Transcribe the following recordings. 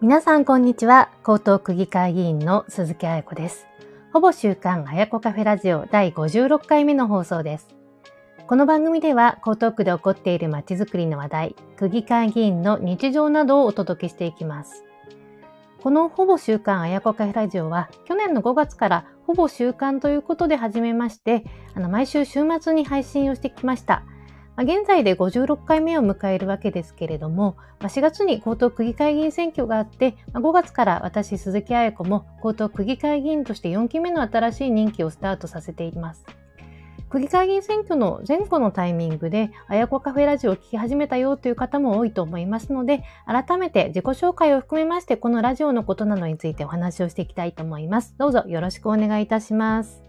皆さんこんにちは。江東区議会議員の鈴木彩子です。ほぼ週刊彩子カフェラジオ第56回目の放送です。この番組では江東区で起こっているまちづくりの話題、区議会議員の日常などをお届けしていきます。このほぼ週刊彩子カフェラジオは去年の5月からほぼ週刊ということで始めまして、あの毎週週末に配信をしてきました。現在で56回目を迎えるわけですけれども、4月に江東区議会議員選挙があって、5月から私、鈴木彩子も江東区議会議員として4期目の新しい任期をスタートさせています。区議会議員選挙の前後のタイミングで、あやこカフェラジオを聞き始めたよという方も多いと思いますので、改めて自己紹介を含めまして、このラジオのことなどについてお話をしていきたいと思います。どうぞよろしくお願いいたします。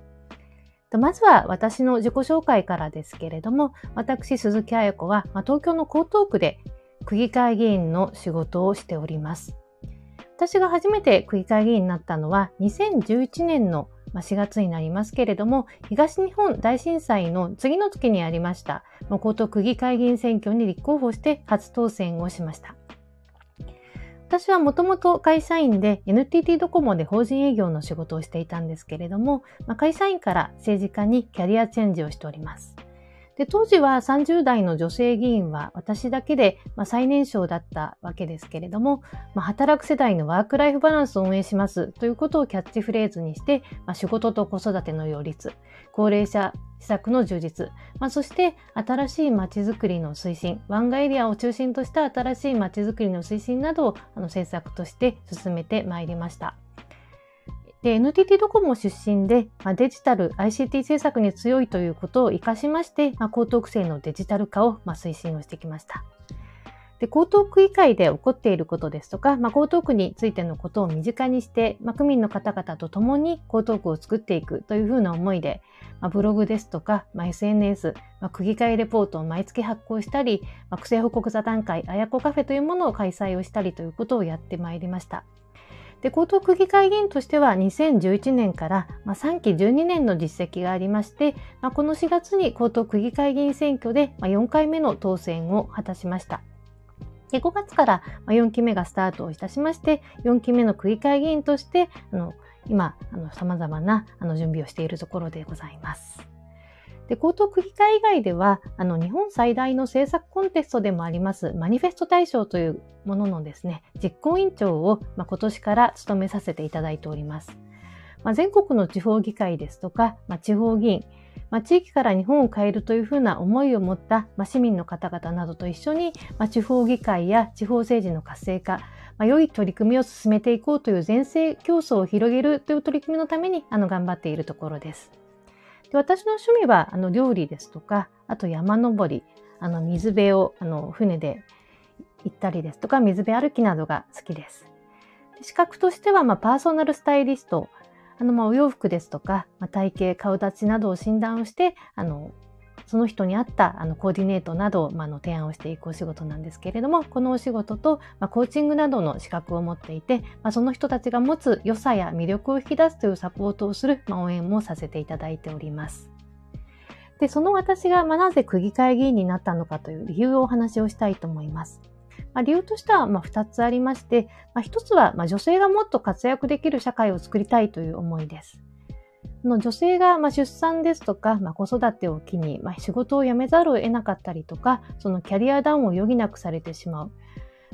まずは私の自己紹介からですけれども、私、鈴木彩子は、ま東京の江東区で区議会議員の仕事をしております。私が初めて区議会議員になったのは2011年の4月になりますけれども、東日本大震災の次の月にありました、江東区議会議員選挙に立候補して初当選をしました。私はもともと会社員で NTT ドコモで法人営業の仕事をしていたんですけれども、まあ、会社員から政治家にキャリアチェンジをしております。で当時は30代の女性議員は私だけで、まあ、最年少だったわけですけれども、まあ、働く世代のワークライフバランスを運営しますということをキャッチフレーズにして、まあ、仕事と子育ての両立、高齢者施策の充実、まあ、そして新しいまちづくりの推進、湾岸エリアを中心とした新しいまちづくりの推進などをあの政策として進めてまいりました。で、NTT ドコモ出身で、まあ、デジタル ICT 政策に強いということを活かしまして、まあ、江東区政のデジタル化を、まあ、推進をしてきました。で、江東区議会で起こっていることですとか、まあ、江東区についてのことを身近にして、まあ、区民の方々と共に江東区を作っていくというふうな思いで、まあ、ブログですとか、まあ、SNS、まあ、区議会レポートを毎月発行したり、まあ、区政報告座談会、あやこカフェというものを開催をしたりということをやってまいりました。で江東区議会議員としては2011年から、まあ、3期12年の実績がありまして、まあ、この4月に江東区議会議員選挙で、まあ、4回目の当選を果たしました。で5月から4期目がスタートをいたしまして、4期目の区議会議員として、あの今、さまざまなあの準備をしているところでございます。で、江東区議会以外では、あの、日本最大の政策コンテストでもあります、マニフェスト大賞というもののですね、実行委員長を、まあ、今年から務めさせていただいております。まあ、全国の地方議会ですとか、まあ、地方議員、まあ、地域から日本を変えるというふうな思いを持った、まあ、市民の方々などと一緒に、まあ、地方議会や地方政治の活性化、まあ、良い取り組みを進めていこうという全盛競争を広げるという取り組みのためにあの頑張っているところです。私の趣味はあの料理ですとか、あと山登り、あの水辺をあの船で行ったりですとか、水辺歩きなどが好きです。資格としては、まあ、パーソナルスタイリスト、あのまあお洋服ですとか、まあ、体型、顔立ちなどを診断をして、あのその人に合ったあのコーディネートなどを、まあ、の提案をしていくお仕事なんですけれども、このお仕事と、まあ、コーチングなどの資格を持っていて、まあ、その人たちが持つ良さや魅力を引き出すというサポートをする、まあ、応援もさせていただいております。で、その私が、まあ、なぜ区議会議員になったのかという理由をお話をしたいと思います。まあ、理由としては、まあ、2つありまして、まあ、1つは、まあ、女性がもっと活躍できる社会を作りたいという思いです。の女性がま出産ですとか、ま、子育てを機に、ま、仕事を辞めざるを得なかったりとか、そのキャリアダウンを余儀なくされてしまう。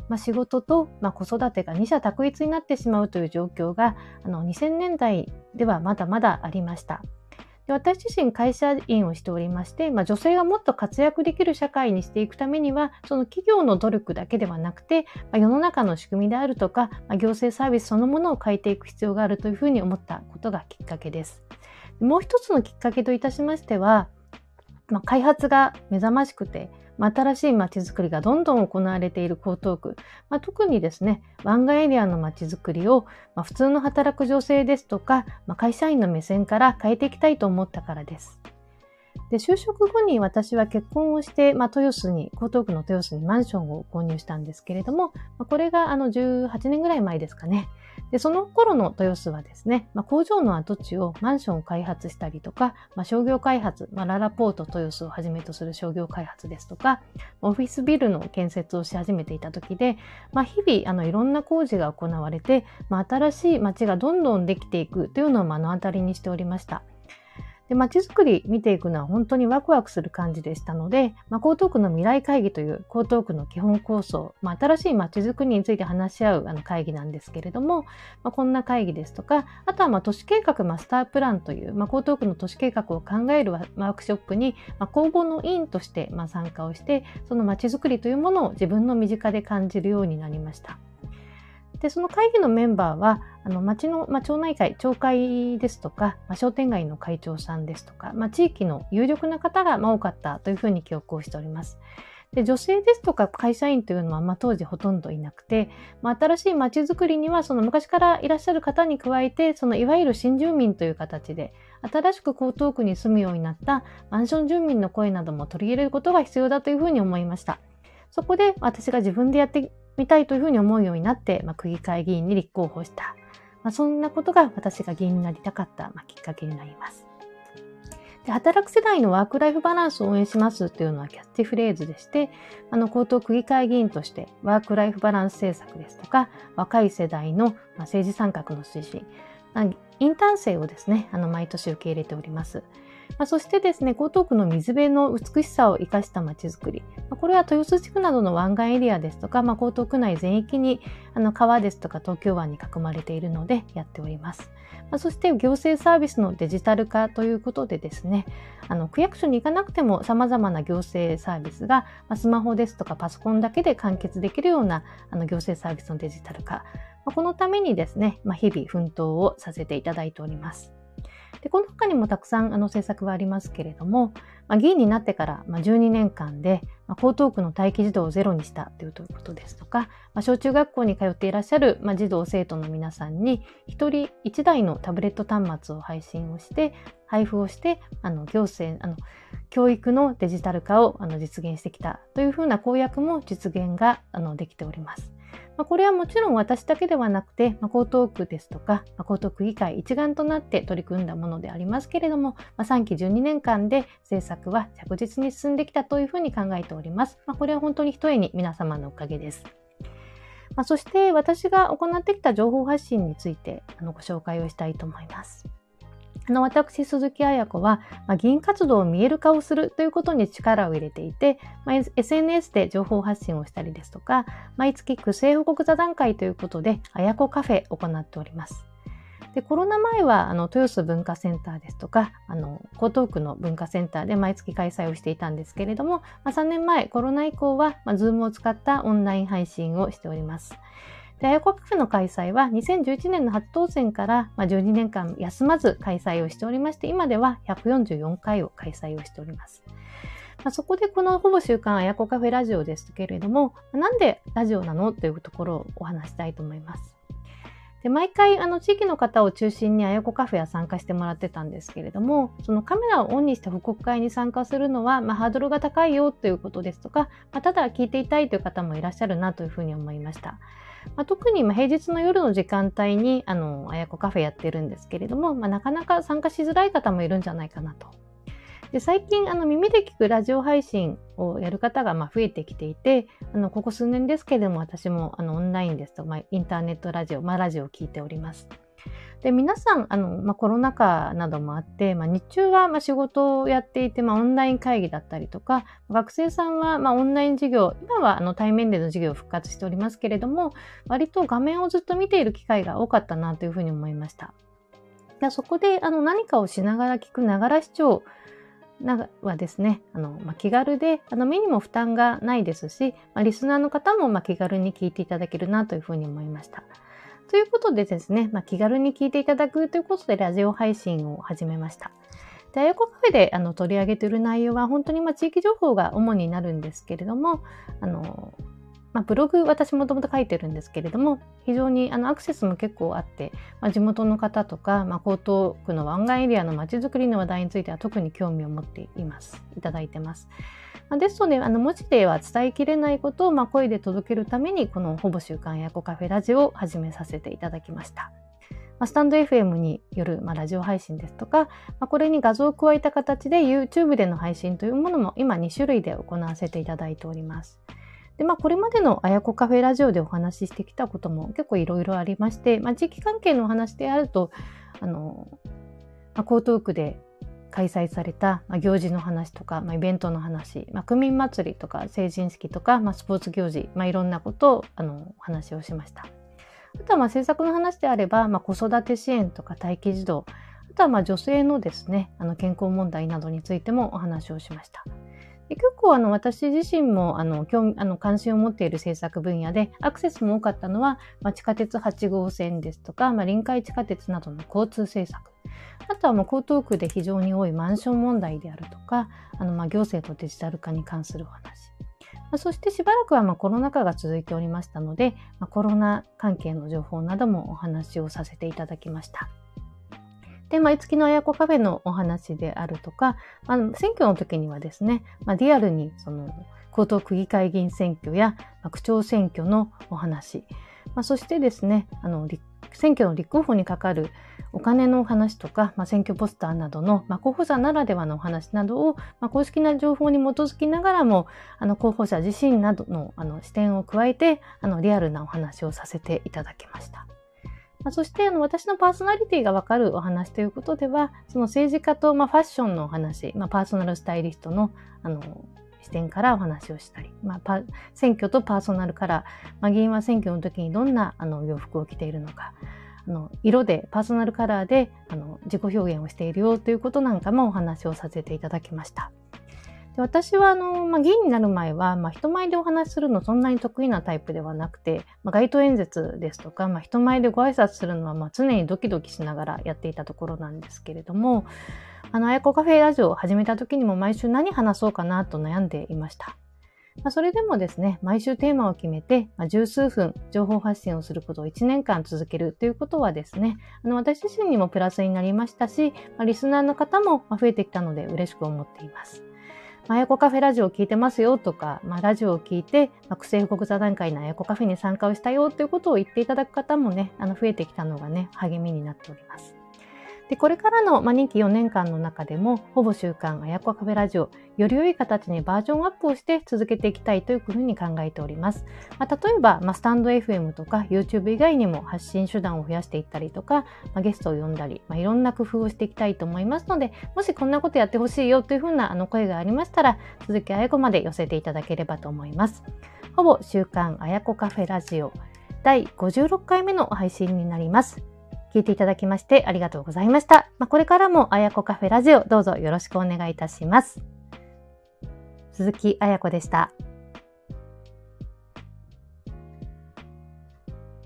ま、仕事と、ま、子育てが二者択一になってしまうという状況があの2000年代ではまだまだありました。で私自身会社員をしておりまして、まあ、女性がもっと活躍できる社会にしていくためにはその企業の努力だけではなくて、まあ、世の中の仕組みであるとか、まあ、行政サービスそのものを変えていく必要があるというふうに思ったことがきっかけです。もう一つのきっかけといたしましては、まあ、開発が目覚ましくて、まあ、新しい街づくりがどんどん行われている江東区、まあ、特にですね、湾岸エリアの街づくりを、まあ、普通の働く女性ですとか、まあ、会社員の目線から変えていきたいと思ったからです。で、就職後に私は結婚をして、まあ、豊洲に、江東区の豊洲にマンションを購入したんですけれども、まあ、これがあの18年ぐらい前ですかね。で、その頃の豊洲はですね、まあ、工場の跡地をマンションを開発したりとか、まあ、商業開発、まあ、ララポート豊洲をはじめとする商業開発ですとか、オフィスビルの建設をし始めていた時で、まあ、日々、あの、いろんな工事が行われて、まあ、新しい街がどんどんできていくというのを目の当たりにしておりました。で、街づくり見ていくのは本当にワクワクする感じでしたので、まあ、江東区の未来会議という江東区の基本構想、まあ、新しい街づくりについて話し合うあの会議なんですけれども、まあ、こんな会議ですとか、あとはま都市計画マスタープランという、ま、江東区の都市計画を考えるワークショップに、まあ、公募の委員としてま参加をして、その街づくりというものを自分の身近で感じるようになりました。で、その会議のメンバーは、あの、町の、まあ、町内会、町会ですとか、まあ、商店街の会長さんですとか、まあ、地域の有力な方が、まあ、多かったというふうに記憶をしております。で、女性ですとか会社員というのは、まあ、当時ほとんどいなくて、まあ、新しい街づくりには、その昔からいらっしゃる方に加えて、そのいわゆる新住民という形で、新しく江東区に住むようになったマンション住民の声なども取り入れることが必要だというふうに思いました。そこで私が自分でやってみたいというふうに思うようになって、まあ、区議会議員に立候補した。まあ、そんなことが私が議員になりたかった、まあ、きっかけになります。で働く世代のワークライフバランスを応援しますというのはキャッチフレーズでして、あの、高等区議会議員としてワークライフバランス政策ですとか、若い世代の政治参画の推進、インターン生をですね、あの、毎年受け入れております。まあ、そしてですね、江東区の水辺の美しさを生かした街づくり。まあ、これは豊洲地区などの湾岸エリアですとか、まあ、江東区内全域にあの川ですとか東京湾に囲まれているのでやっております。まあ、そして行政サービスのデジタル化ということでですね、あの区役所に行かなくても様々な行政サービスが、まあ、スマホですとかパソコンだけで完結できるようなあの行政サービスのデジタル化。ま、このためにですね、まあ、日々奮闘をさせていただいております。で、この他にもたくさんあの政策はありますけれども、まあ、議員になってからまあ12年間で、まあ、江東区の待機児童をゼロにしたということですとか、まあ、小中学校に通っていらっしゃる、まあ、児童生徒の皆さんに一人一台のタブレット端末を配信をして配布をしてあの行政あの教育のデジタル化をあの実現してきたというふうな公約も実現があのできております。まあ、これはもちろん私だけではなくて、まあ、江東区ですとか、まあ、江東区議会一丸となって取り組んだものでありますけれども、まあ、3期12年間で政策は着実に進んできたというふうに考えております。まあ、これは本当に一重に皆様のおかげです。まあ、そして私が行ってきた情報発信についてあのご紹介をしたいと思います。の私、鈴木彩子は、まあ、議員活動を見える化をするということに力を入れていて、まあ、SNS で情報発信をしたりですとか、毎月区政報告座談会ということで、彩子カフェを行っております。でコロナ前はあの豊洲文化センターですとかあの江東区の文化センターで毎月開催をしていたんですけれども、まあ、3年前コロナ以降は、まあ、Zoom を使ったオンライン配信をしております。で、あやこカフェの開催は2011年の初当選から12年間休まず開催をしておりまして、今では144回を開催をしております。まあ、そこでこのほぼ週刊あやこカフェラジオですけれども、なんでラジオなのというところをお話したいと思います。で毎回あの地域の方を中心にあやこカフェは参加してもらってたんですけれどもそのカメラをオンにして報告会に参加するのは、まあ、ハードルが高いよということですとか、まあ、ただ聞いていたいという方もいらっしゃるなというふうに思いました。まあ、特に平日の夜の時間帯にあのあやこカフェやってるんですけれども、まあ、なかなか参加しづらい方もいるんじゃないかなと。で最近あの耳で聞くラジオ配信をやる方がま増えてきていてあのここ数年ですけれども私もあのオンラインですと、まあ、インターネットラジオ、まあ、ラジオを聞いております。で皆さんあの、まあ、コロナ禍などもあって、まあ、日中はま仕事をやっていて、まあ、オンライン会議だったりとか学生さんはまオンライン授業今はあの対面での授業を復活しておりますけれども割と画面をずっと見ている機会が多かったなというふうに思いました。でそこであの何かをしながら聞くながら視聴はですね、あのまあ、気軽であの目にも負担がないですし、まあ、リスナーの方もま気軽に聞いていただけるなというふうに思いました。ということでですね、まあ、気軽に聞いていただくということでラジオ配信を始めました。で、あやこカフェであの取り上げている内容は本当にまあ地域情報が主になるんですけれども、あのまあ、ブログ私もともと書いてるんですけれども非常にあのアクセスも結構あって、まあ、地元の方とか、まあ、江東区の湾岸エリアのまちづくりの話題については特に興味を持っていますいただいてます。まあ、ですのであの文字では伝えきれないことを、まあ、声で届けるためにこの「ほぼ週刊やこカフェラジオ」を始めさせていただきました。まあ、スタンド FM による、まあ、ラジオ配信ですとか、まあ、これに画像を加えた形で YouTube での配信というものも今2種類で行わせていただいております。で、まあ、これまでのあやこカフェラジオでお話ししてきたことも結構いろいろありまして、まあ、地域関係のお話であると、あの、まあ、江東区で開催された、まあ、行事の話とか、まあ、イベントの話、まあ、区民祭りとか成人式とか、まあ、スポーツ行事、まあ、いろんなことをあのお話をしました。あとはまあ政策の話であれば、まあ、子育て支援とか待機児童、あとはまあ女性のですね、あの健康問題などについてもお話をしました。で結構あの私自身もあの興味あの関心を持っている政策分野でアクセスも多かったのは、まあ、地下鉄8号線ですとか、まあ、臨海地下鉄などの交通政策あとはもう江東区で非常に多いマンション問題であるとかあのまあ行政とデジタル化に関するお話そしてしばらくはまコロナ禍が続いておりましたので、まコロナ関係の情報などもお話をさせていただきました。で、毎月のあやこカフェのお話であるとか、まあ、選挙の時にはですね、まあ、リアルにその江東区議会議員選挙や、まあ、区長選挙のお話、まあ、そしてですね、あの選挙の立候補にかかるお金のお話とか、まあ、選挙ポスターなどの、まあ、候補者ならではのお話などを、まあ、公式な情報に基づきながらもあの候補者自身などのあの視点を加えてあのリアルなお話をさせていただきました。ま、そしてあの私のパーソナリティがわかるお話ということではその政治家と、ま、ファッションのお話、まあ、パーソナルスタイリストのあの視点からお話をしたり、まあ、選挙とパーソナルから、まあ、議員は選挙の時にどんなあの洋服を着ているのかあの色でパーソナルカラーであの自己表現をしているよということなんかもお話をさせていただきました。で私はあの、まあ、議員になる前は、まあ、人前でお話しするのそんなに得意なタイプではなくて、まあ、街頭演説ですとか、まあ、人前でご挨拶するのは、まあ、常にドキドキしながらやっていたところなんですけれどもあやこカフェラジオを始めた時にも毎週何話そうかなと悩んでいました。まあ、それでもですね、毎週テーマを決めて、まあ、十数分情報発信をすることを1年間続けるということはですね、あの私自身にもプラスになりましたし、まあ、リスナーの方も増えてきたので嬉しく思っています。まあやこカフェラジオを聞いてますよとか、まあ、ラジオを聞いて、まあ、区政報告座談会のあやこカフェに参加をしたよということを言っていただく方もね、あの増えてきたのがね、励みになっております。でこれからの、まあ、任期4年間の中でも、ほぼ週刊あやこカフェラジオ、より良い形にバージョンアップをして続けていきたいというふうに考えております。まあ、例えば、まあ、スタンド FM とか YouTube 以外にも発信手段を増やしていったりとか、まあ、ゲストを呼んだり、まあ、いろんな工夫をしていきたいと思いますので、もしこんなことやってほしいよというふうなあの声がありましたら、鈴木あやこまで寄せていただければと思います。ほぼ週刊あやこカフェラジオ第56回目の配信になります。聞いていただきましてありがとうございました。まあ、これからもあやこカフェラジオどうぞよろしくお願いいたします。鈴木あやこでした。